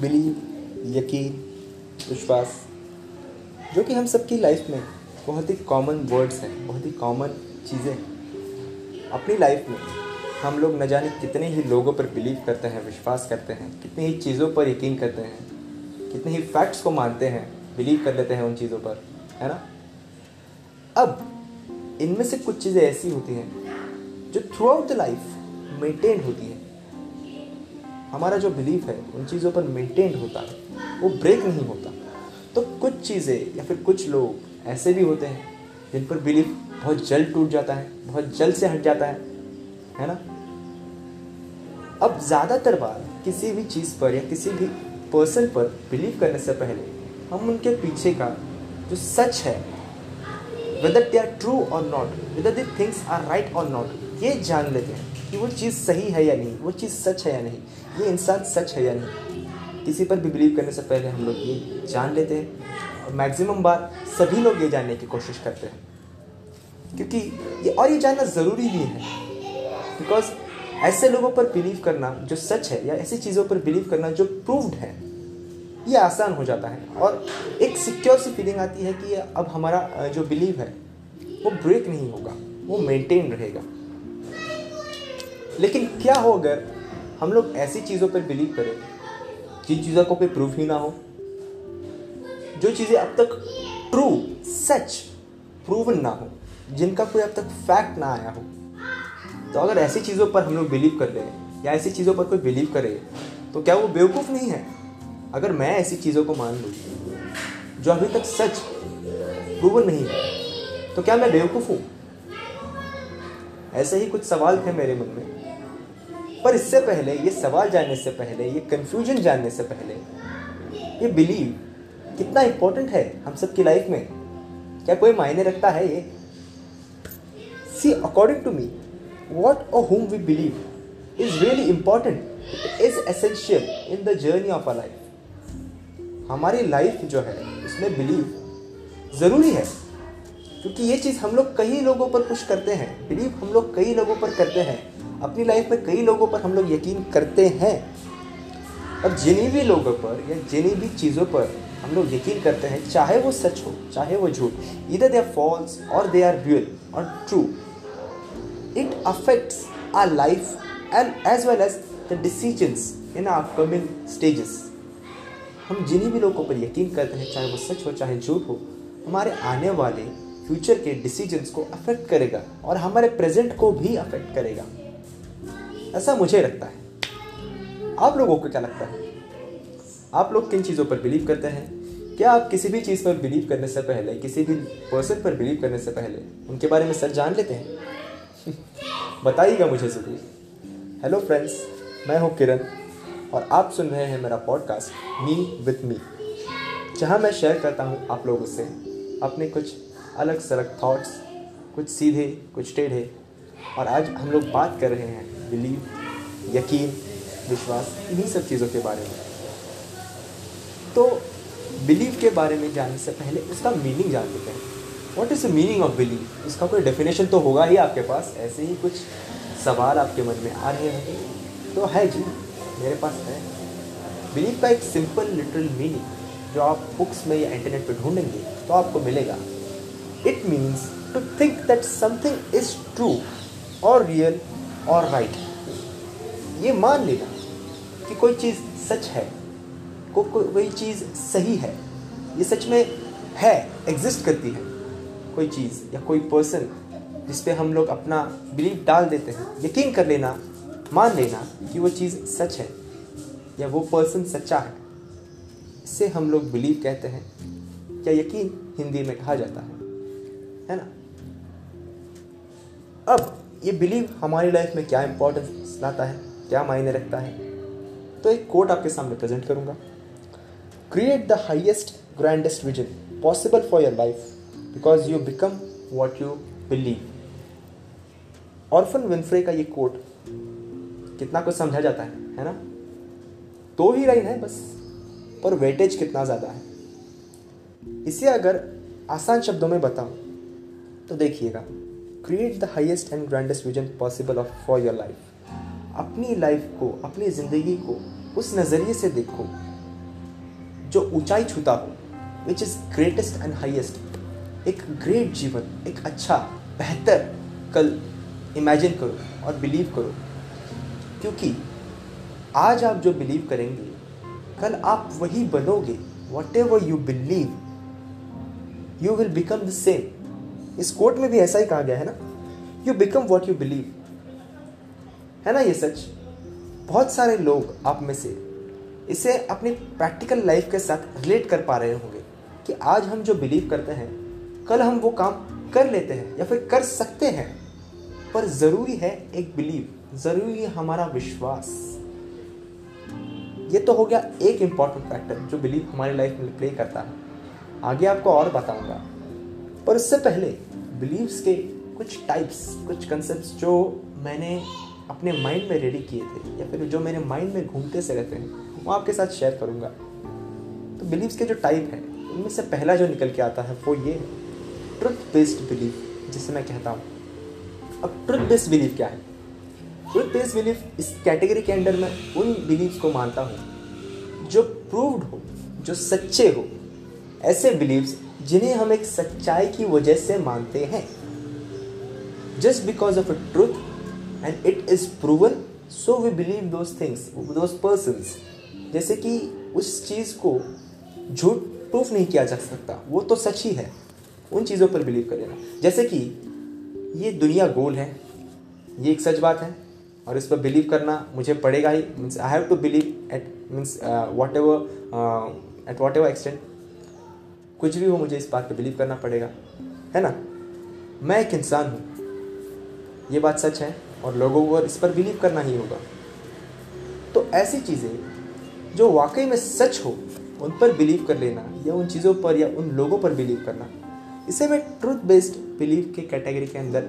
Believe यकीन, विश्वास, जो कि हम सबकी लाइफ में बहुत ही कॉमन वर्ड्स हैं, बहुत ही कॉमन चीज़ें हैं। अपनी लाइफ में हम लोग न जाने कितने ही लोगों पर बिलीव करते हैं, विश्वास करते हैं, कितनी ही चीज़ों पर यकीन करते हैं, कितने ही फैक्ट्स को मानते हैं बिलीव कर लेते हैं उन चीज़ों पर, है ना? अब, इनमें से कुछ चीज़ें ऐसी होती हैं, जो throughout the life maintain होती है। हमारा जो बिलीफ है, उन चीज़ों पर मेंटेन होता है, वो ब्रेक नहीं होता। तो कुछ चीज़ें या फिर कुछ लोग ऐसे भी होते हैं, जिन पर बिलीफ बहुत जल्द टूट जाता है, बहुत जल्द से हट जाता है है ना? अब ज़्यादातर बार किसी भी चीज़ पर या किसी भी पर्सन पर बिलीव करने से पहले, हम उनके पीछे का जो सच है वेदर दे आर ट्रू और not whether the things are right और नॉट ये जान लेते हैं कि वो चीज़ सही है या नहीं, वो चीज़ सच है या नहीं। ये इंसान सच है या नहीं? किसी पर भी बिलीव करने से पहले हम लोग ये जान लेते हैं। और मैक्सिमम बार सभी लोग ये जानने की कोशिश करते हैं। क्योंकि ये और ये जानना ज़रूरी भी है। बिकॉज़ ऐसे लोगों पर बिलीव करना जो सच है या ऐसी चीज़ों पर बिलीव करना जो प्रूव्ड है, ये आसान हो जाता है। और एक सिक्योर सी फीलिंग आती है कि अब हमारा जो बिलीव है, वो ब्रेक नहीं होगा, वो मेंटेन रहेगा। लेकिन क्या हो अगर हम लोग ऐसी चीज़ों पर बिलीव करें, जिन चीज़ों को कोई प्रूफ ही ना हो। जो चीज़ें अब तक ट्रू सच प्रूवन ना हो, जिनका कोई अब तक फैक्ट ना आया हो। तो अगर ऐसी चीज़ों पर हम लोग बिलीव कर रहे हैं, या ऐसी चीज़ों पर कोई बिलीव करे तो क्या वो बेवकूफ़ नहीं है? अगर मैं ऐसी चीज़ों को मान लूँ, जो अभी तक सच प्रूवन नहीं है तो क्या मैं बेवकूफ़ हूँ? ऐसे ही कुछ सवाल थे मेरे मन में। पर इससे पहले, ये सवाल जानने से पहले, ये कन्फ्यूज़न जानने से पहले, ये बिलीव कितना इम्पोर्टेंट है हम सब की लाइफ में? क्या कोई मायने रखता है ये? See according to me what और whom we believe is really important is essential in the journey of a life हमारी लाइफ जो है, उसमें बिलीव ज़रूरी है। क्योंकि ये चीज़ हम लोग कई लोगों पर कुछ करते हैं। बिलीव हम लोग कई लोगों पर करते हैं। अपनी लाइफ में कई लोगों पर हम लोग यकीन करते हैं। अब जिन्हीं भी लोगों पर या जिन्हीं भी चीज़ों पर हम लोग यकीन करते हैं, चाहे वो सच हो, चाहे वो झूठ इधर दे आर फॉल्स और दे आर रियल और true it affects our life and as well as the decisions in our coming stages हम जिन्हीं भी लोगों पर यकीन करते हैं, चाहे वो सच हो, चाहे झूठ हो, हमारे आने वाले फ्यूचर के डिसीजंस को अफेक्ट करेगा और हमारे प्रेजेंट को भी अफेक्ट करेगा। ऐसा मुझे लगता है। आप लोगों को क्या लगता है? आप लोग किन चीज़ों पर बिलीव करते हैं? क्या आप किसी भी चीज़ पर बिलीव करने से पहले, किसी भी पर्सन पर बिलीव करने से पहले, उनके बारे में सर जान लेते हैं? बताइएगा मुझे ज़रूर। हेलो फ्रेंड्स मैं हूँ किरण और आप सुन रहे हैं मेरा पॉडकास्ट मी विथ मी जहाँ मैं शेयर करता हूँ आप लोगों से अपने कुछ अलग सलग थॉट्स कुछ सीधे, कुछ टेढ़े। और आज हम लोग बात कर रहे हैं बिलीव, यकीन, विश्वास, इन्हीं सब चीज़ों के बारे में। तो बिलीव के बारे में जानने से पहले उसका मीनिंग जान लेते हैं। What is the meaning of believe उसका कोई डेफिनेशन तो होगा ही आपके पास, ऐसे ही कुछ सवाल आपके मन में आ रहे हैं तो है जी, मेरे पास है। बिलीव का एक सिंपल लिटरल मीनिंग जो आप बुक्स में या इंटरनेट पर ढूंढेंगे तो आपको मिलेगा। It means to think that something is true और रियल और राइट है ये मान लेना कि कोई चीज़ सच है को को, कोई चीज़ सही है ये सच में है एग्जिस्ट करती है कोई चीज़ या कोई पर्सन जिस पे हम लोग अपना बिलीव डाल देते हैं यकीन कर लेना मान लेना कि वो चीज़ सच है या वो पर्सन सच्चा है। इससे हम लोग बिलीव कहते हैं या यकीन हिंदी में कहा जाता है है ना? अब ये बिलीव हमारी लाइफ में क्या इंपॉर्टेंस लाता है, क्या मायने रखता है? तो एक कोट आपके सामने प्रेजेंट करूँगा। Create the highest grandest vision possible for your life because you become what you believe orphan Winfrey का ये कोट कितना कुछ समझा जाता है है ना? दो ही लाइन है बस, पर वेटेज कितना ज़्यादा है। इसे अगर आसान शब्दों में बताऊँ तो देखिएगा। Create the highest and grandest vision possible of for your life अपनी लाइफ को, अपनी ज़िंदगी को, उस नज़रिए से देखो, जो ऊंचाई छूता हो which is greatest and highest एक ग्रेट जीवन, एक अच्छा बेहतर कल इमेजिन करो और बिलीव करो। क्योंकि आज आप जो बिलीव करेंगे, कल आप वही बनोगे whatever you believe you will become the same इस कोर्ट में भी ऐसा ही कहा गया है ना? You become what you believe है ना ये सच? बहुत सारे लोग आप में से इसे अपनी प्रैक्टिकल लाइफ के साथ रिलेट कर पा रहे होंगे कि आज हम जो बिलीव करते हैं, कल हम वो काम कर लेते हैं या फिर कर सकते हैं। पर ज़रूरी है एक बिलीव ज़रूरी है हमारा विश्वास। ये तो हो गया एक इंपॉर्टेंट फैक्टर जो बिलीव हमारी लाइफ में प्ले करता है। आगे आपको और बताऊँगा। पर उससे पहले बिलीव्स के कुछ टाइप्स कुछ कंसेप्ट जो मैंने अपने माइंड में रेडी किए थे, या फिर जो मेरे माइंड में घूमते से रहते हैं, वो आपके साथ शेयर करूँगा। तो बिलीव्स के जो टाइप हैं, उनमें से पहला जो निकल के आता है, वो ये है ट्रुथ बेस्ड बिलीव जिसे मैं कहता हूँ। अब ट्रुथ बेस्ड बिलीव क्या है? ट्रुथ बेस्ड बिलीव इस कैटेगरी के अंडर मैं उन बिलीव्स को मानता हूँ, जो प्रूव्ड हो, जो सच्चे हो, ऐसे बिलीव्स जिन्हें हम एक सच्चाई की वजह से मानते हैं। Just because of a truth and it is proven so we believe those things those person जैसे कि उस चीज़ को झूठ प्रूफ नहीं किया जा सकता, वो तो सच ही है। उन चीज़ों पर बिलीव कर लेना। जैसे कि ये दुनिया गोल है, ये एक सच बात है, और इस पर बिलीव करना मुझे पड़ेगा ही। Means I have to believe at means whatever at whatever extent कुछ भी हो, मुझे इस बात पे बिलीव करना पड़ेगा। है ना? मैं एक इंसान हूँ। ये बात सच है और लोगों को इस पर बिलीव करना ही होगा। तो ऐसी चीज़ें जो वाकई में सच हो, उन पर बिलीव कर लेना या उन चीज़ों पर या उन लोगों पर बिलीव करना, इसे मैं ट्रूथ बेस्ड बिलीव के कैटेगरी के अंदर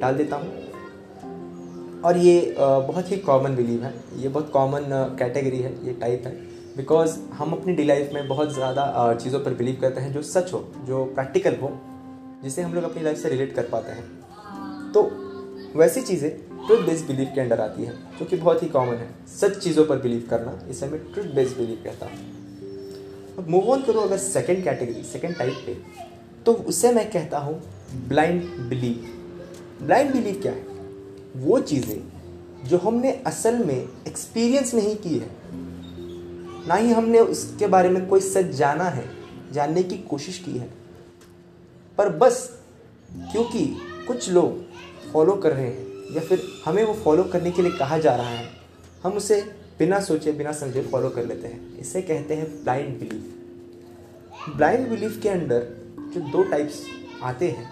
डाल देता हूँ। और ये बहुत ही कॉमन बिलीव है। ये बहुत कॉमन कैटेगरी है, ये टाइप है। बिकॉज़ हम अपनी डी लाइफ में बहुत ज़्यादा चीज़ों पर बिलीव करते हैं जो सच हो, जो प्रैक्टिकल हो, जिसे हम लोग अपनी लाइफ से रिलेट कर पाते हैं। तो वैसी चीज़ें ट्रुथ बेस्ड बिलीव के अंडर आती हैं, जो कि बहुत ही कॉमन है। सच चीज़ों पर बिलीव करना, इसे मैं ट्रुथ बेस्ड बिलीव कहता हूँ। अब मूव ऑन करो अगर सेकेंड कैटेगरी सेकेंड टाइप पे तो उसे मैं कहता हूँ ब्लाइंड बिलीव ब्लाइंड बिलीव क्या है? वो चीज़ें जो हमने असल में एक्सपीरियंस नहीं की है। ना ही हमने उसके बारे में कोई सच जाना है, जानने की कोशिश की है। पर बस क्योंकि कुछ लोग फॉलो कर रहे हैं, या फिर हमें वो फॉलो करने के लिए कहा जा रहा है, हम उसे बिना सोचे, बिना समझे फॉलो कर लेते हैं। इसे कहते हैं ब्लाइंड बिलीफ ब्लाइंड बिलीफ के अंदर जो दो टाइप्स आते हैं,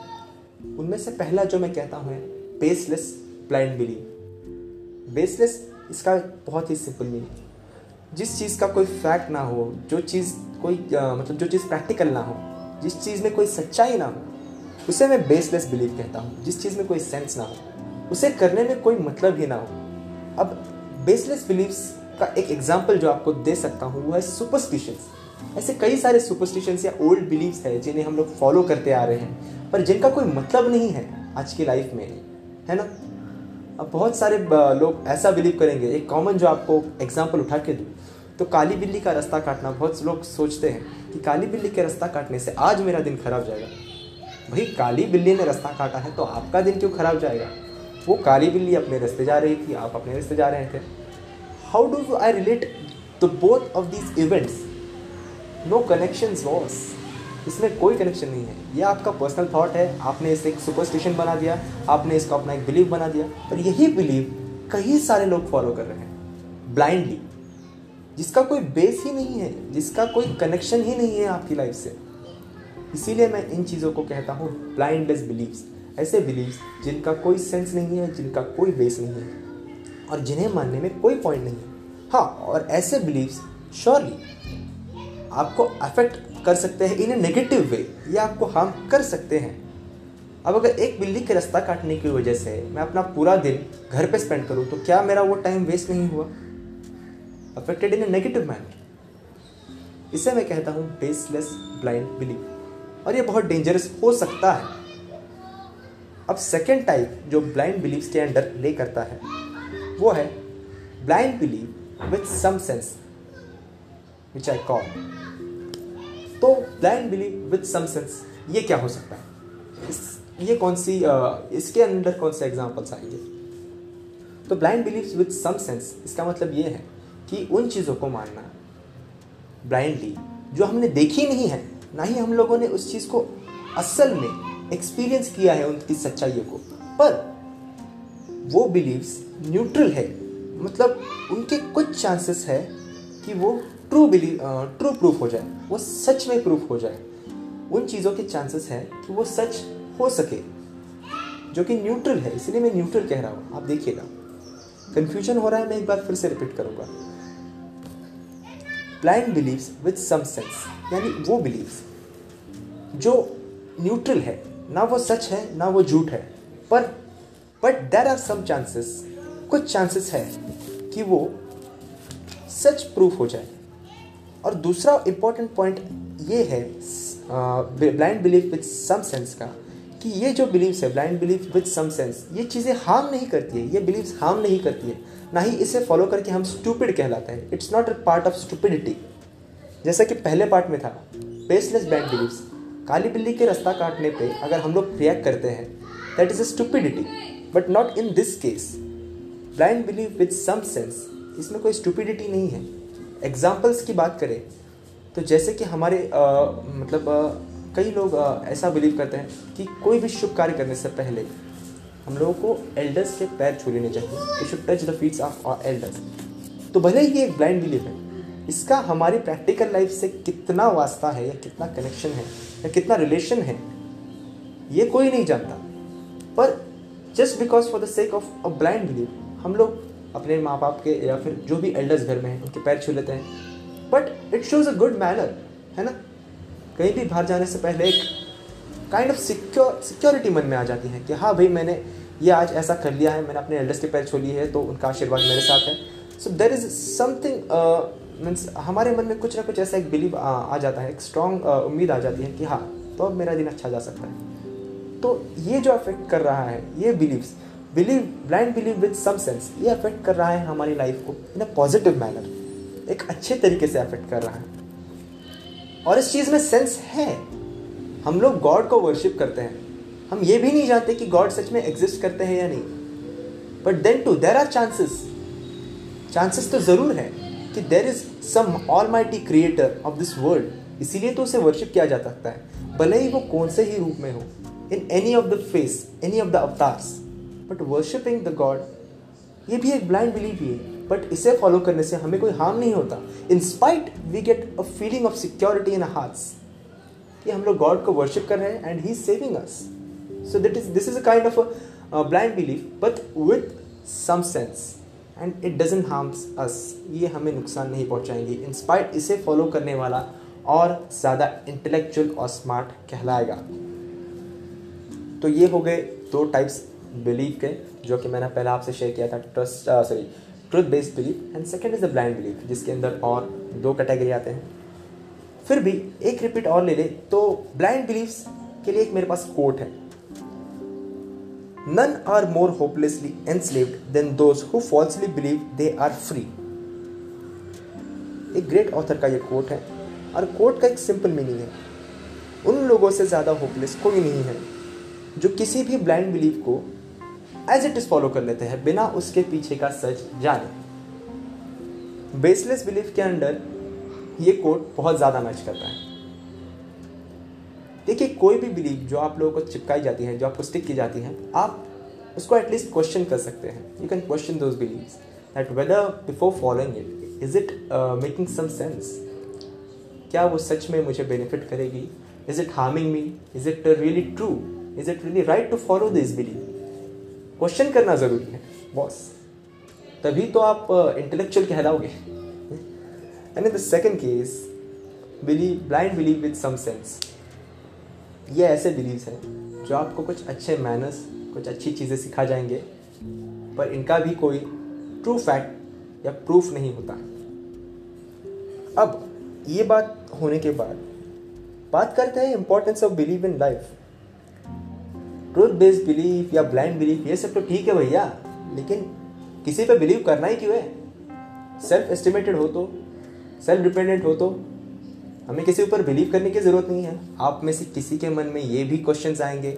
उनमें से पहला जो मैं कहता हूँ बेसलेस ब्लाइंड बिलीव बेसलेस इसका बहुत ही सिंपल मीनिंग जिस चीज़ का कोई फैक्ट ना हो, जो चीज़ कोई मतलब जो चीज़ प्रैक्टिकल ना हो, जिस चीज़ में कोई सच्चाई ना हो, उसे मैं बेसलेस बिलीव कहता हूँ। जिस चीज़ में कोई सेंस ना हो, उसे करने में कोई मतलब ही ना हो। अब बेसलेस बिलीव्स का एक एग्ज़ाम्पल जो आपको दे सकता हूँ, वो है सुपरस्टिशंस ऐसे कई सारे सुपरस्टिशंस या ओल्ड बिलीव्स है, जिन्हें हम लोग फॉलो करते आ रहे हैं, पर जिनका कोई मतलब नहीं है आज की लाइफ में, है ना? अब बहुत सारे लोग ऐसा बिलीव करेंगे। एक कॉमन जो आपको एग्ज़ाम्पल उठा के दूँ तो काली बिल्ली का रास्ता काटना, बहुत लोग सोचते हैं कि काली बिल्ली के रास्ता काटने से आज मेरा दिन खराब जाएगा। भाई, काली बिल्ली ने रास्ता काटा है तो आपका दिन क्यों खराब जाएगा? वो काली बिल्ली अपने रास्ते जा रही थी, आप अपने रास्ते जा रहे थे। How do you I relate the both of these events no connection was इसमें कोई कनेक्शन नहीं है। ये आपका पर्सनल थॉट है। आपने इसे एक सुपरस्टिशन बना दिया। आपने इसको अपना एक बिलीव बना दिया। पर यही बिलीव कई सारे लोग फॉलो कर रहे हैं। ब्लाइंडली जिसका कोई बेस ही नहीं है, जिसका कोई कनेक्शन ही नहीं है आपकी लाइफ से। इसीलिए मैं इन चीज़ों को कहता हूँ ब्लाइंडलेस बिलीव्स ऐसे बिलीव्स जिनका कोई सेंस नहीं है, जिनका कोई बेस नहीं है, और जिन्हें मानने में कोई पॉइंट नहीं है। हाँ और ऐसे बिलीव्स श्योरली आपको अफेक्ट कर सकते हैं इन ए नेगेटिव वे या आपको हार्म कर सकते हैं। अब अगर एक बिल्ली के रास्ता काटने की वजह से मैं अपना पूरा दिन घर पे स्पेंड करूँ तो क्या मेरा वो टाइम वेस्ट नहीं हुआ? Affected in a negative manner इसे मैं कहता हूँ बेसलेस ब्लाइंड बिलीव और ये बहुत डेंजरस हो सकता है। अब सेकेंड टाइप जो ब्लाइंड बिलीव के अंडर ले करता है, वो है blind believe with some sense which I call तो blind believe with some sense ये क्या हो सकता है? इस, ये कौन सी इसके अंदर कौन से एग्जाम्पल्स आएँगे तो blind believe with some sense इसका मतलब ये है कि उन चीज़ों को मानना ब्लाइंडली जो हमने देखी नहीं है, ना ही हम लोगों ने उस चीज़ को असल में एक्सपीरियंस किया है उनकी सच्चाइयों को। पर वो बिलीव्स न्यूट्रल है मतलब उनके कुछ चांसेस है कि वो ट्रू बिलीव ट्रू प्रूफ हो जाए, वो सच में प्रूफ हो जाए। उन चीज़ों के चांसेस है कि वो सच हो सके, जो कि न्यूट्रल है, इसलिए मैं न्यूट्रल कह रहा हूँ। आप देखिएगा कन्फ्यूज़न हो रहा है, मैं एक बार फिर से रिपीट करूँगा। Blind believes with some sense यानी वो बिलीव्स जो न्यूट्रल है, ना वो सच है, ना वो झूठ है, पर but there are some chances कुछ चांसेस है कि वो सच प्रूफ हो जाए। और दूसरा इंपॉर्टेंट पॉइंट ये है blind believe with some sense का कि ये जो बिलीव्स है blind believe with some sense ये चीज़ें हार्म नहीं करती है ये बिलीव्स हार्म नहीं करती है। ना ही इसे फॉलो करके हम स्टूपिड कहलाते हैं। It's not a part of stupidity जैसा कि पहले पार्ट में था बेसलेस ब्लाइंड बिलीव्स काली बिल्ली के रास्ता काटने पे अगर हम लोग रिएक्ट करते हैं that is a stupidity but not in this case blind believe with some sense इसमें कोई स्टूपिडिटी नहीं है। एग्जाम्पल्स की बात करें तो जैसे कि हमारे आ, मतलब कई लोग ऐसा बिलीव करते हैं कि कोई भी शुभ कार्य करने से पहले हम लोगों को एल्डर्स के पैर छू लेने चाहिए। We should touch the feets of our elders तो भले ही ये एक ब्लाइंड बिलीव है, इसका हमारी प्रैक्टिकल लाइफ से कितना वास्ता है या कितना कनेक्शन है या कितना रिलेशन है, ये कोई नहीं जानता। पर just because for the sake of a blind believe हम लोग अपने माँ बाप के या फिर जो भी एल्डर्स घर में हैं, उनके पैर छू लेते हैं। But it shows a good manner है ना? कहीं भी बाहर जाने से पहले एक काइंड ऑफ़ सिक्योर सिक्योरिटी मन में आ जाती है कि हाँ भाई मैंने ये आज ऐसा कर लिया है मैंने अपने एल्डर्स के पैर लिए है तो उनका आशीर्वाद मेरे साथ है। So there is something means हमारे मन में कुछ ना कुछ ऐसा एक बिलीव आ, आ जाता है एक स्ट्रॉन्ग uh, उम्मीद आ जाती है कि हाँ तो अब मेरा दिन अच्छा जा सकता है। तो ये जो अफेक्ट कर रहा है ये believes believe blind believe with some sense ये अफेक्ट कर रहा है हमारी लाइफ को इन अ पॉजिटिव मैनर एक अच्छे तरीके से अफेक्ट कर रहा है। और इस चीज़ में सेंस है। हम लोग गॉड को वर्शिप करते हैं। हम ये भी नहीं जानते कि गॉड सच में एग्जिस्ट करते हैं या नहीं। But then too there are chances chances तो ज़रूर है कि there is some almighty creator of this world इसीलिए तो उसे वर्शिप किया जा सकता है। भले ही वो कौन से ही रूप में हो। In any of the face any of the avatars but worshipping the god ये भी एक ब्लाइंड बिलीव ही है। बट इसे फॉलो करने से हमें कोई हार्म नहीं होता। In spite we get a feeling of security in hearts कि हम लोग गॉड को वर्शिप कर रहे हैं and he saving us so that is this is a kind of blind believe but with some sense and it doesn't harms us ये हमें नुकसान नहीं पहुंचाएँगे। इन स्पाइट इसे फॉलो करने वाला और ज़्यादा इंटेलेक्चुअल और स्मार्ट कहलाएगा। तो ये हो गए दो टाइप्स बिलीव के, जो कि मैंने पहले आपसे शेयर किया था। Trust sorry truth based believe and second is the blind believe जिसके अंदर और दो कैटेगरी आते हैं। फिर भी एक रिपीट और ले ले तो ब्लाइंड बिलीव्स के लिए एक मेरे पास कोट है। None are more hopelessly enslaved than those who falsely believe they are free एक ग्रेट ऑथर का ये कोट है, और कोट का एक सिंपल मीनिंग है। उन लोगों से ज़्यादा होपलेस कोई नहीं है, जो किसी भी ब्लाइंड बिलीव को एज इट इज़ फॉलो कर लेते हैं, बिना उसके पीछे का सच जाने। बेसलेस बिलीफ के अंडर ये कोट बहुत ज़्यादा मैच करता है। देखिए, कोई भी बिलीव जो आप लोगों को चिपकाई जाती है, जो आपको स्टिक की जाती है, आप उसको एटलीस्ट क्वेश्चन कर सकते हैं। You can question those believes that whether before following it is it making some sense क्या वो सच में मुझे बेनिफिट करेगी? Is it harming me is it really true is it really right to follow this believe question करना ज़रूरी है boss तभी तो आप intellectual uh, कहलाओगे. And in the second case believe blind believe with some sense ये ऐसे beliefs हैं जो आपको कुछ अच्छे मैनर्स कुछ अच्छी चीज़ें सिखा जाएँगे पर इनका भी कोई ट्रू फैक्ट या प्रूफ नहीं होता. अब ये बात होने के बाद बात करते हैं importance of believe in life truth based belief या ब्लाइंड बिलीफ, ये सब तो ठीक है भैया, लेकिन किसी पे बिलीव करना ही क्यों है? सेल्फ एस्टिमेटेड हो तो सेल्फ डिपेंडेंट हो तो हमें किसी ऊपर बिलीव करने की ज़रूरत नहीं है। आप में से किसी के मन में ये भी क्वेश्चन आएँगे,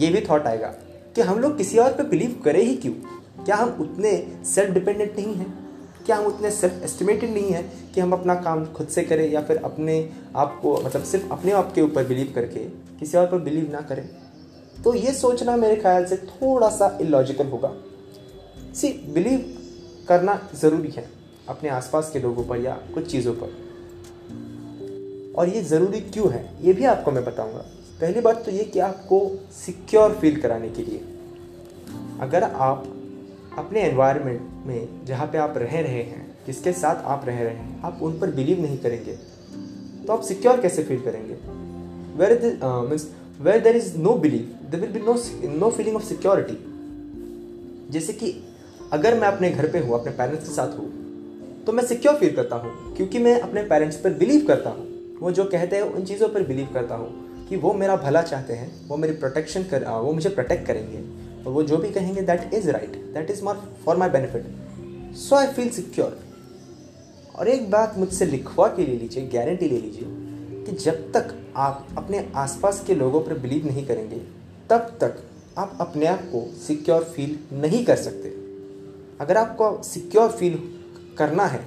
ये भी थॉट आएगा कि हम लोग किसी और पे बिलीव करें ही क्यों? क्या हम उतने सेल्फ डिपेंडेंट नहीं हैं? क्या हम उतने सेल्फ एस्टिमेटेड नहीं हैं कि हम अपना काम खुद से करें या फिर अपने आप को मतलब सिर्फ़ अपने आप के ऊपर बिलीव करके किसी और पर बिलीव ना करें? तो ये सोचना मेरे ख्याल से थोड़ा सा इलॉजिकल होगा। सी बिलीव करना ज़रूरी है अपने आसपास के लोगों पर या कुछ चीज़ों पर। और ये ज़रूरी क्यों है, ये भी आपको मैं बताऊँगा। पहली बात तो ये कि आपको सिक्योर फील कराने के लिए। अगर आप अपने एनवायरनमेंट में जहाँ पे आप रह रहे हैं, जिसके साथ आप रह रहे हैं, आप उन पर बिलीव नहीं करेंगे तो आप सिक्योर कैसे फील करेंगे? Where means where there is no believe there will be no no feeling of security जैसे कि अगर मैं अपने घर पे हूँ, अपने पेरेंट्स के साथ हूँ तो मैं सिक्योर फील करता हूँ, क्योंकि मैं अपने पेरेंट्स पर बिलीव करता हूँ। वो जो कहते हैं, उन चीज़ों पर बिलीव करता हूँ कि वो मेरा भला चाहते हैं, वो मेरी प्रोटेक्शन कर वो मुझे प्रोटेक्ट करेंगे। और वो जो भी कहेंगे that is right that is more for my benefit so I feel secure और एक बात मुझसे लिखवा के ले लीजिए गारंटी ले लीजिए कि जब तक आप अपने आसपास के लोगों पर बिलीव नहीं करेंगे, तब तक आप अपने आप को सिक्योर फील नहीं कर सकते। अगर आपको सिक्योर फील करना है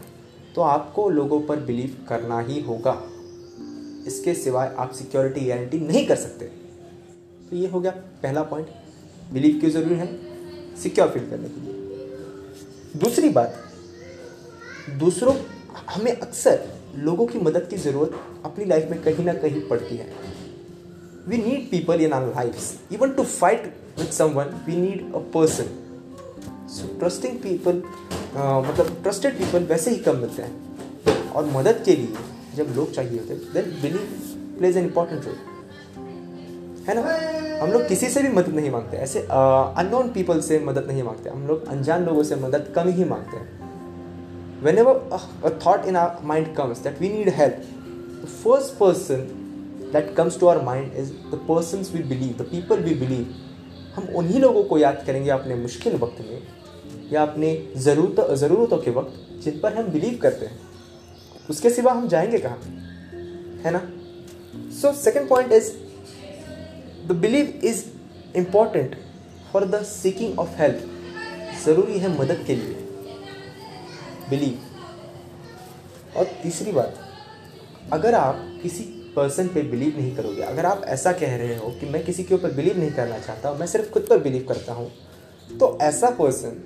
तो आपको लोगों पर बिलीव करना ही होगा। इसके सिवाय आप सिक्योरिटी गारंटी नहीं कर सकते। तो ये हो गया पहला पॉइंट। बिलीव क्यों ज़रूरी है? सिक्योर फील करने के लिए। दूसरी बात, दूसरों हमें अक्सर लोगों की मदद की ज़रूरत अपनी लाइफ में कहीं ना कहीं पड़ती है। We need people in our life even to fight with someone we need a person so trusting people मतलब ट्रस्टेड पीपल वैसे ही कम मिलते हैं। और मदद के लिए जब लोग चाहिए होते हैं then believe plays an important role है ना? हम लोग किसी से भी मदद नहीं मांगते। ऐसे अननोन uh, पीपल से मदद नहीं मांगते। हम लोग अनजान लोगों से मदद कम ही मांगते हैं। Whenever a thought in our mind comes that we need help the first person that comes to our mind is the person we believe the people we believe हम उन्हीं लोगों को याद करेंगे अपने मुश्किल वक्त में या अपने ज़रूरत, ज़रूरतों के वक्त जिन पर हम बिलीव करते हैं। उसके सिवा हम जाएँगे कहाँ? है ना? So second point is the believe is important for the seeking of help ज़रूरी है मदद के लिए। बिलीव और तीसरी बात, अगर आप किसी पर्सन पे बिलीव नहीं करोगे, अगर आप ऐसा कह रहे हो कि मैं किसी के ऊपर बिलीव नहीं करना चाहता, मैं सिर्फ़ खुद पर बिलीव करता हूँ तो ऐसा पर्सन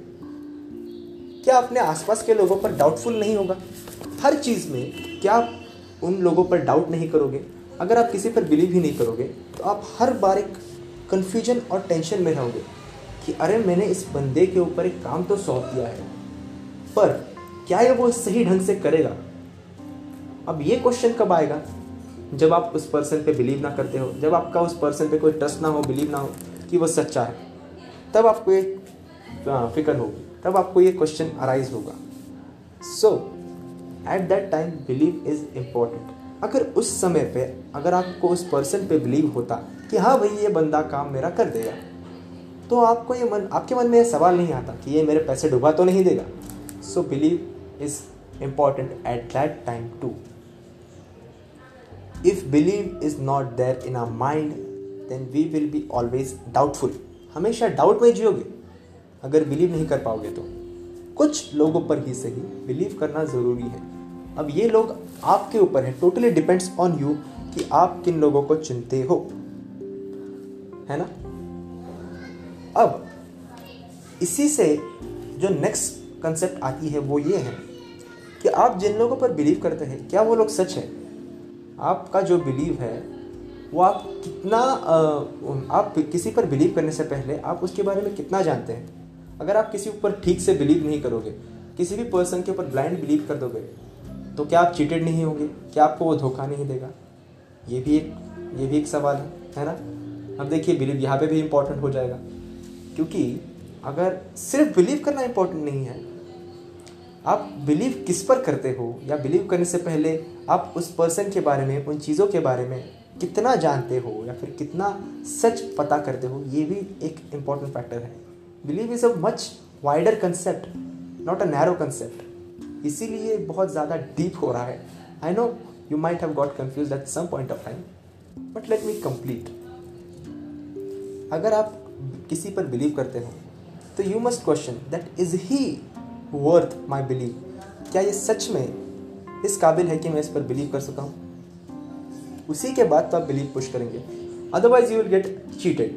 क्या अपने आसपास के लोगों पर डाउटफुल नहीं होगा? हर चीज़ में क्या आप उन लोगों पर डाउट नहीं करोगे? अगर आप किसी पर बिलीव ही नहीं करोगे तो आप हर बार एक कन्फ्यूज़न और टेंशन में रहोगे कि अरे मैंने इस बंदे के ऊपर एक काम तो सौंप दिया है, पर क्या ये वो सही ढंग से करेगा? अब ये क्वेश्चन कब आएगा? जब आप उस पर्सन पे बिलीव ना करते हो, जब आपका उस पर्सन पे कोई ट्रस्ट ना हो बिलीव ना हो कि वो सच्चा है, तब आपको ये फ़िक्र होगी, तब आपको ये क्वेश्चन अराइज होगा। So at that time believe is important अगर उस समय पे, अगर आपको उस पर्सन पे बिलीव होता कि हाँ भाई, ये बंदा काम मेरा कर देगा तो आपको ये मन, आपके मन में ये सवाल नहीं आता कि ये मेरे पैसे डुबा तो नहीं देगा। So believe is important at that time too if believe is not there in our mind then we will be always doubtful हमेशा डाउट में जियोगे। अगर बिलीव नहीं कर पाओगे तो। कुछ लोगों पर ही सही। बिलीव करना ज़रूरी है। अब ये लोग आपके ऊपर है। टोटली डिपेंड्स ऑन यू कि आप किन लोगों को चुनते हो। है ना? अब इसी से जो नेक्स्ट कंसेप्ट आती है वो ये है। कि आप जिन लोगों पर बिलीव करते हैं, क्या वो लोग सच है? आपका जो बिलीव है, वो आप कितना आप किसी पर बिलीव करने से पहले आप उसके बारे में कितना जानते हैं? अगर आप किसी ऊपर ठीक से बिलीव नहीं करोगे, किसी भी पर्सन के ऊपर ब्लाइंड बिलीव कर दोगे तो क्या आप चीटेड नहीं होंगे? क्या आपको वो धोखा नहीं देगा? ये भी एक, ये भी एक सवाल है है ना? अब देखिए बिलीव यहाँ पे भी इम्पोर्टेंट हो जाएगा। क्योंकि अगर सिर्फ़ बिलीव करना इम्पोर्टेंट नहीं है आप बिलीव किस पर करते हो या बिलीव करने से पहले आप उस पर्सन के बारे में, उन चीज़ों के बारे में कितना जानते हो या फिर कितना सच पता करते हो, ये भी एक इंपॉर्टेंट फैक्टर है। Believe is a much wider concept not a narrow concept इसीलिए बहुत ज़्यादा डीप हो रहा है। I know you might have got confuse at some point of time but let me complete. अगर आप किसी पर बिलीव करते हो तो you must question that is he worth my believe क्या ये सच में इस काबिल है कि मैं इस पर बिलीव कर सका हूँ? उसी के बाद तो आप बिलीव पुश करेंगे। Otherwise you will get cheated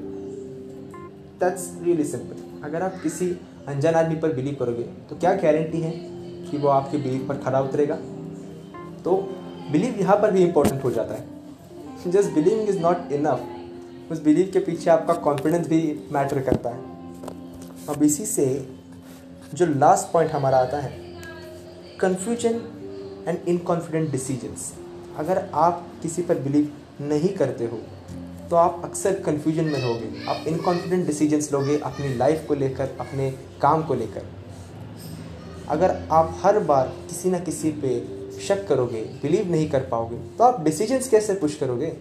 that's really simple अगर आप किसी अनजान आदमी पर बिलीव करोगे तो क्या गारंटी है कि वो आपके बिलीव पर खरा उतरेगा? तो बिलीव यहाँ पर भी इम्पोर्टेंट हो जाता है। Just believing is not enough उस बिलीव के पीछे आपका कॉन्फिडेंस भी मैटर करता है। अब इसी से जो लास्ट पॉइंट हमारा आता है कन्फ्यूज़न एंड इनकॉन्फिडेंट डिसीजंस अगर आप किसी पर बिलीव नहीं करते हो तो आप अक्सर कन्फ्यूज़न में रहोगे। आप इनकॉन्फिडेंट डिसीजंस लोगे अपनी लाइफ को लेकर, अपने काम को लेकर। अगर आप हर बार किसी ना किसी पे शक करोगे बिलीव नहीं कर पाओगे तो आप डिसीजंस कैसे पुश करोगे?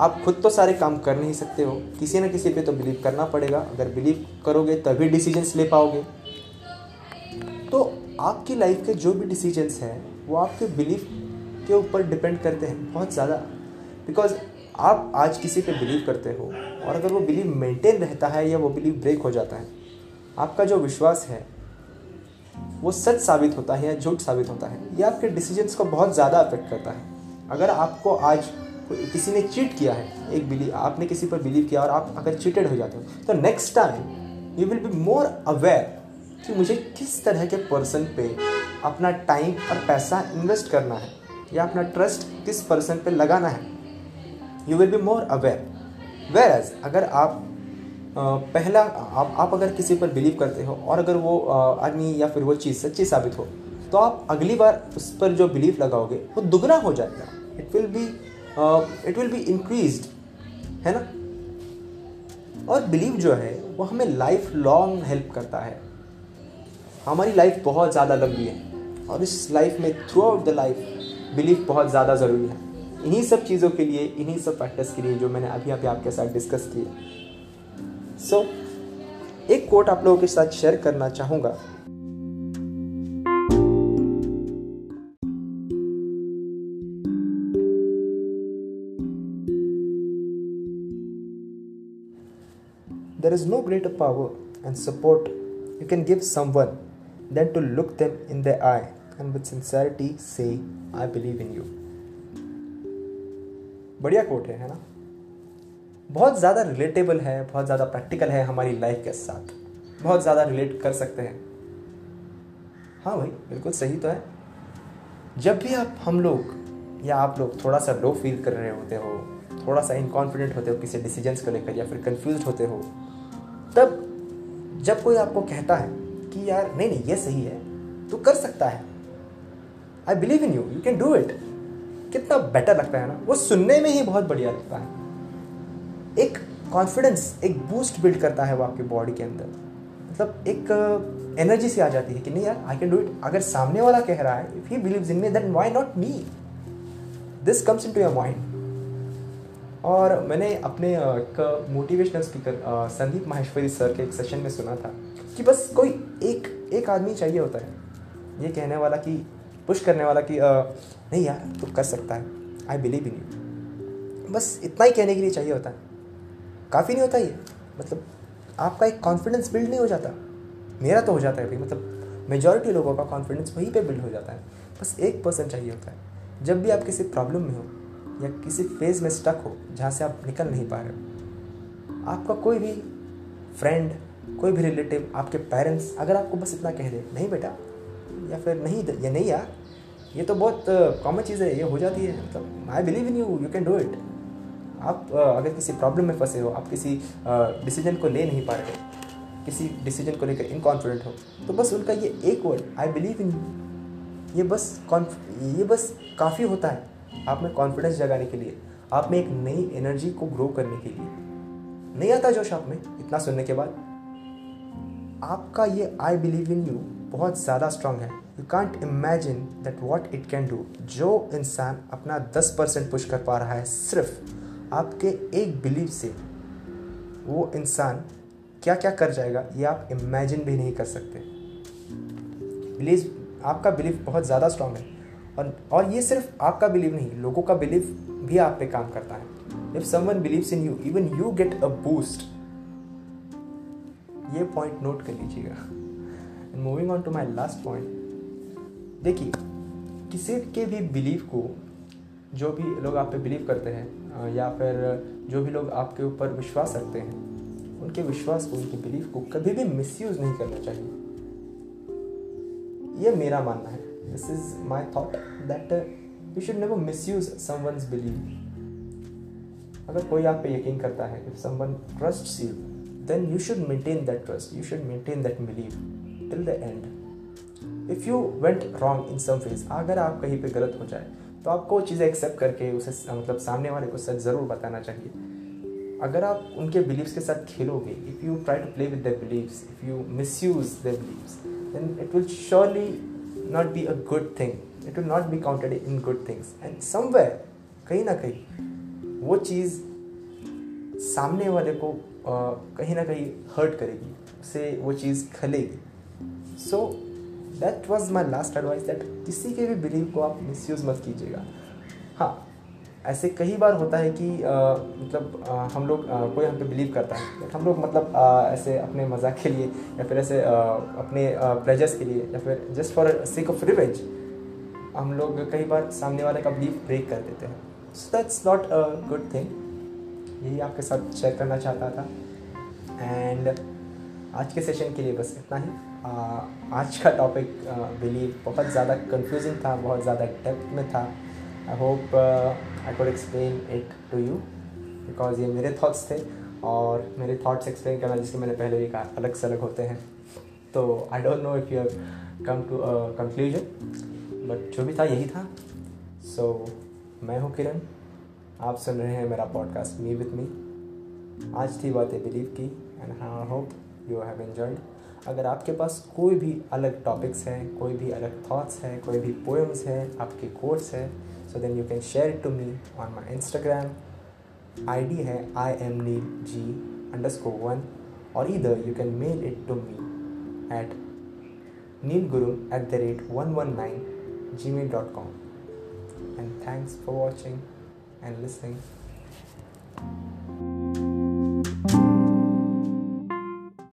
आप खुद तो सारे काम कर नहीं सकते हो। किसी ना किसी पे तो बिलीव करना पड़ेगा। अगर बिलीव करोगे, तभी डिसीजंस ले पाओगे। तो आपकी लाइफ के जो भी डिसीजंस हैं, वो आपके बिलीव के ऊपर डिपेंड करते हैं बहुत ज़्यादा। बिकॉज़ आप आज किसी पे बिलीव करते हो, और अगर वो बिलीव मेंटेन रहता है या वो बिलीव ब्रेक हो जाता है, आपका जो विश्वास है, वो सच साबित होता है या झूठ साबित होता है। ये आपके डिसीजंस को बहुत ज़्यादा अफेक्ट करता है। अगर आपको आज किसी ने चीट किया है, एक बिलीव आपने किसी पर बिलीव किया और आप अगर चीटेड हो जाते हो तो next time you will be more aware कि मुझे किस तरह के पर्सन पे अपना टाइम और पैसा इन्वेस्ट करना है, या अपना ट्रस्ट किस पर्सन पे लगाना है। You will be more aware whereas अगर आप पहला, आप आप अगर किसी पर बिलीव करते हो और अगर वो आदमी या फिर वो चीज़ सच्ची साबित हो तो आप अगली बार उस पर जो बिलीव लगाओगे, वो दुगना हो जाएगा। It will be it will be increase है ना? और बिलीव जो है वो हमें लाइफ लॉन्ग हेल्प करता है। हमारी लाइफ बहुत ज़्यादा लंबी है और इस लाइफ में throughout the life believe बहुत ज़्यादा ज़रूरी है। इन्हीं सब चीज़ों के लिए इन्हीं सब फैक्टर्स के लिए जो मैंने अभी अभी आपके साथ डिस्कस किए। सो so, एक कोट आप लोगों के साथ शेयर करना चाहूँगा। Is no greater power and support. You can give someone than to look them in the eye and with sincerity say, I believe in you. बढ़िया कोट है है ना? बहुत ज़्यादा रिलेटेबल है बहुत ज़्यादा प्रैक्टिकल है हमारी लाइफ के साथ। बहुत ज़्यादा रिलेट कर सकते हैं। हाँ भाई बिल्कुल सही तो है। जब भी आप हम लोग या आप लोग थोड़ा सा लो फील कर रहे होते हो थोड़ा सा इनकॉन्फिडेंट होते हो किसी डिसीजंस को लेकर या फिर कंफ्यूज होते हो तब जब कोई आपको कहता है कि यार, नहीं नहीं, ये सही है तो कर सकता है। I believe in you you can do it कितना बेटर लगता है ना? वो सुनने में ही बहुत बढ़िया लगता है। एक कॉन्फिडेंस एक बूस्ट बिल्ड करता है वो आपकी बॉडी के अंदर। मतलब एक एनर्जी सी आ जाती है कि नहीं यार आई कैन डू इट अगर सामने वाला कह रहा है if he believe in me then why not me this comes into your mind और मैंने अपने एक motivational speaker Sandeep Maheshwari sir के एक सेशन में सुना था कि बस कोई एक एक आदमी चाहिए होता है। ये कहने वाला कि पुश करने वाला कि नहीं यार, तू कर सकता है। आई बिलीव इन यू बस इतना ही कहने के लिए चाहिए होता है। काफ़ी नहीं होता ये। मतलब आपका एक कॉन्फिडेंस बिल्ड नहीं हो जाता। मेरा तो हो जाता है भाई। मतलब मेजॉरिटी लोगों का कॉन्फिडेंस वहीं पे बिल्ड हो जाता है। बस एक पर्सन चाहिए होता है। जब भी आप किसी प्रॉब्लम में हो या किसी फ़ेज़ में स्टक हो, जहाँ से आप निकल नहीं पा रहे हो। आपका कोई भी फ्रेंड कोई भी रिलेटिव आपके पेरेंट्स अगर आपको बस इतना कह दे, नहीं बेटा, या फिर नहीं ये नहीं यार, ये तो बहुत कॉमन चीज़ है, ये हो जाती है। मतलब I believe in you you can do it आप अगर किसी प्रॉब्लम में फंसे हो, आप किसी डिसीज़न को ले नहीं पा रहे हो किसी डिसीज़न को लेकर इनकॉन्फिडेंट हो तो बस उनका ये एक वर्ड आई बिलीव इन ये बस ये बस काफ़ी होता है। आप में कॉन्फिडेंस जगाने के लिए, आप में एक नई एनर्जी को ग्रो करने के लिए। नहीं आता जोश आप में, इतना सुनने के बाद? आपका ये आई बिलीव इन यू बहुत ज़्यादा स्ट्रांग है। You can't imagine that what it can do जो इंसान अपना दस परसेंट पुश कर पा रहा है, सिर्फ़ आपके एक बिलीव से, वो इंसान क्या क्या कर जाएगा, ये आप इमेजिन भी नहीं कर सकते। प्लीज़ आपका बिलीव बहुत ज़्यादा स्ट्रांग है। और और ये सिर्फ़ आपका बिलीव नहीं, लोगों का बिलीव भी आप पे काम करता है। If someone believes in you even you get a boost ये पॉइंट नोट कर लीजिएगा। Moving on to my last point देखिए, किसी के भी बिलीव को, जो भी लोग आप पे बिलीव करते हैं या फिर जो भी लोग आपके ऊपर विश्वास रखते हैं, उनके विश्वास को, उनके बिलीफ को कभी भी मिसयूज नहीं करना चाहिए। यह मेरा मानना है। This is my thought that you should never misuse someone's believe अगर कोई आप पे यकीन करता है if someone trust you then you should maintain that trust you should maintain that believe till the end if you went wrong in some phase अगर आप कहीं पे गलत हो जाए तो आपको चीज़ें एक्सेप्ट करके उसे मतलब सामने वाले को सच ज़रूर बताना चाहिए। अगर आप उनके बिलीव्स के साथ खेलोगे if you try to play with the believes if you misuse the believes then it will surely not be a good thing. It will not be counted in good things and somewhere कहीं ना कहीं, वो चीज़ सामने वाले को कहीं ना कहीं हर्ट करेगी उसे वो चीज़ खलेगी। So that was my last advice that किसी के भी बिलीव को आप मिस मत कीजिएगा। हाँ ऐसे कई बार होता है कि आ, मतलब आ, हम लोग आ, कोई हम पे बिलीव करता है। हम लोग मतलब आ, ऐसे अपने मज़ाक के लिए या फिर ऐसे आ, अपने प्लेजर्स के लिए या फिर just for sake of revenge हम लोग कई बार सामने वाले का बिलीव ब्रेक कर देते हैं। So that's not a good thing यही आपके साथ शेयर करना चाहता था। एंड आज के सेशन के लिए बस इतना ही। आ, आज का टॉपिक बिलीव बहुत ज़्यादा कंफ्यूजिंग था बहुत ज़्यादा डेप्थ में था। I hope I could explain it to you because ये मेरे थॉट्स थे और मेरे थॉट्स एक्सप्लेन करना जिसके मैंने पहले भी कहा अलग से अलग होते हैं। तो I don't know if you come to conclusion but जो भी था यही था। सो so, मैं हूँ किरण आप सुन रहे हैं मेरा पॉडकास्ट मी विथ मी आज थी बातें बिलीव की and I hope you have enjoyed अगर आपके पास कोई भी अलग टॉपिक्स हैं कोई भी अलग थॉट्स हैं कोई भी पोएम्स हैं आपके कोर्स हैं so then you can share it to me on my Instagram. ID है I am Neil G one. Or either you can mail it to me at neilguru at the rate 119 gmail.com and thanks for watching and listening.